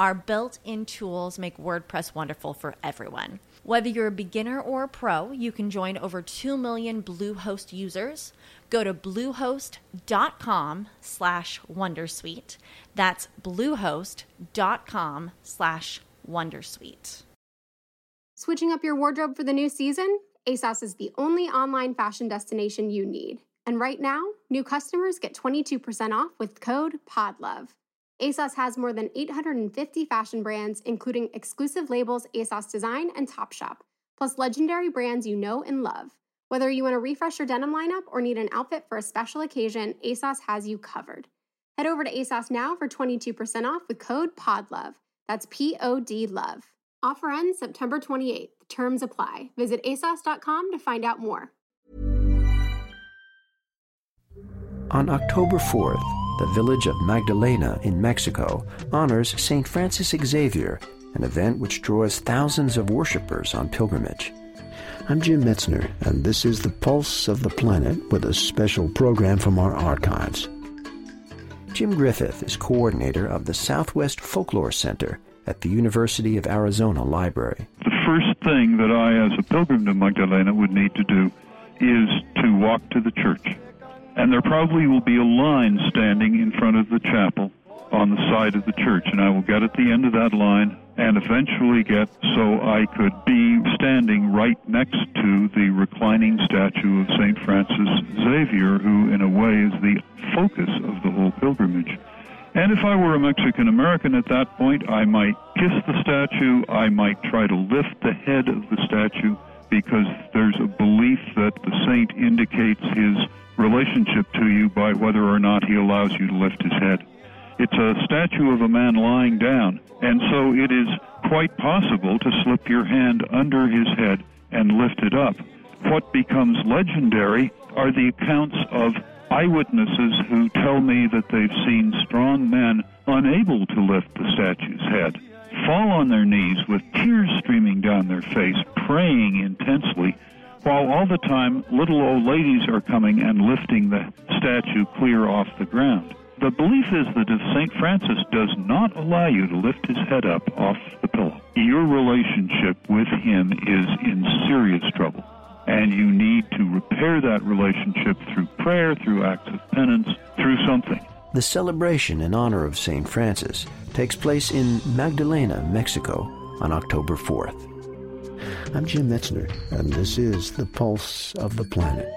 Our built in tools make WordPress wonderful for everyone. Whether you're a beginner or a pro, you can join over 2 million Bluehost users. Go to bluehost.com slash wondersuite. That's bluehost.com slash wondersuite. Switching up your wardrobe for the new season? ASOS is the only online fashion destination you need. And right now, new customers get 22% off with code PODLOVE. ASOS has more than 850 fashion brands, including exclusive labels ASOS Design and Topshop, plus legendary brands you know and love. Whether you want to refresh your denim lineup or need an outfit for a special occasion, ASOS has you covered. Head over to ASOS now for 22% off with code PODLOVE. That's P O D LOVE. Offer ends September 28th. Terms apply. Visit ASOS.com to find out more. On October 4th, the village of Magdalena in Mexico honors St. Francis Xavier, an event which draws thousands of worshippers on pilgrimage. I'm Jim Metzner, and this is the Pulse of the Planet with a special program from our archives. Jim Griffith is coordinator of the Southwest Folklore Center at the University of Arizona Library. The first thing that I, as a pilgrim to Magdalena, would need to do is to walk to the church and there probably will be a line standing in front of the chapel on the side of the church, and I will get at the end of that line and eventually get so I could be standing right next to the reclining statue of St. Francis Xavier, who in a way is the focus of the whole pilgrimage. And if I were a Mexican American at that point, I might kiss the statue, I might try to lift the head of the statue, because there's a belief that the saint indicates his relationship to you by whether or not he allows you to lift his head. It's a statue of a man lying down, and so it is quite possible to slip your hand under his head and lift it up. What becomes legendary are the accounts of eyewitnesses who tell me that they've seen strong men unable to lift the statue's head fall on their knees with tears streaming down their face, praying intensely while all the time little old ladies are coming and lifting the statue clear off the ground. The belief is that if St. Francis does not allow you to lift his head up off the pillow, your relationship with him is in serious trouble. And you need to repair that relationship through prayer, through acts of penance, through something. The celebration in honor of St. Francis takes place in Magdalena, Mexico on October 4th. I'm Jim Metzner, and this is The Pulse of the Planet.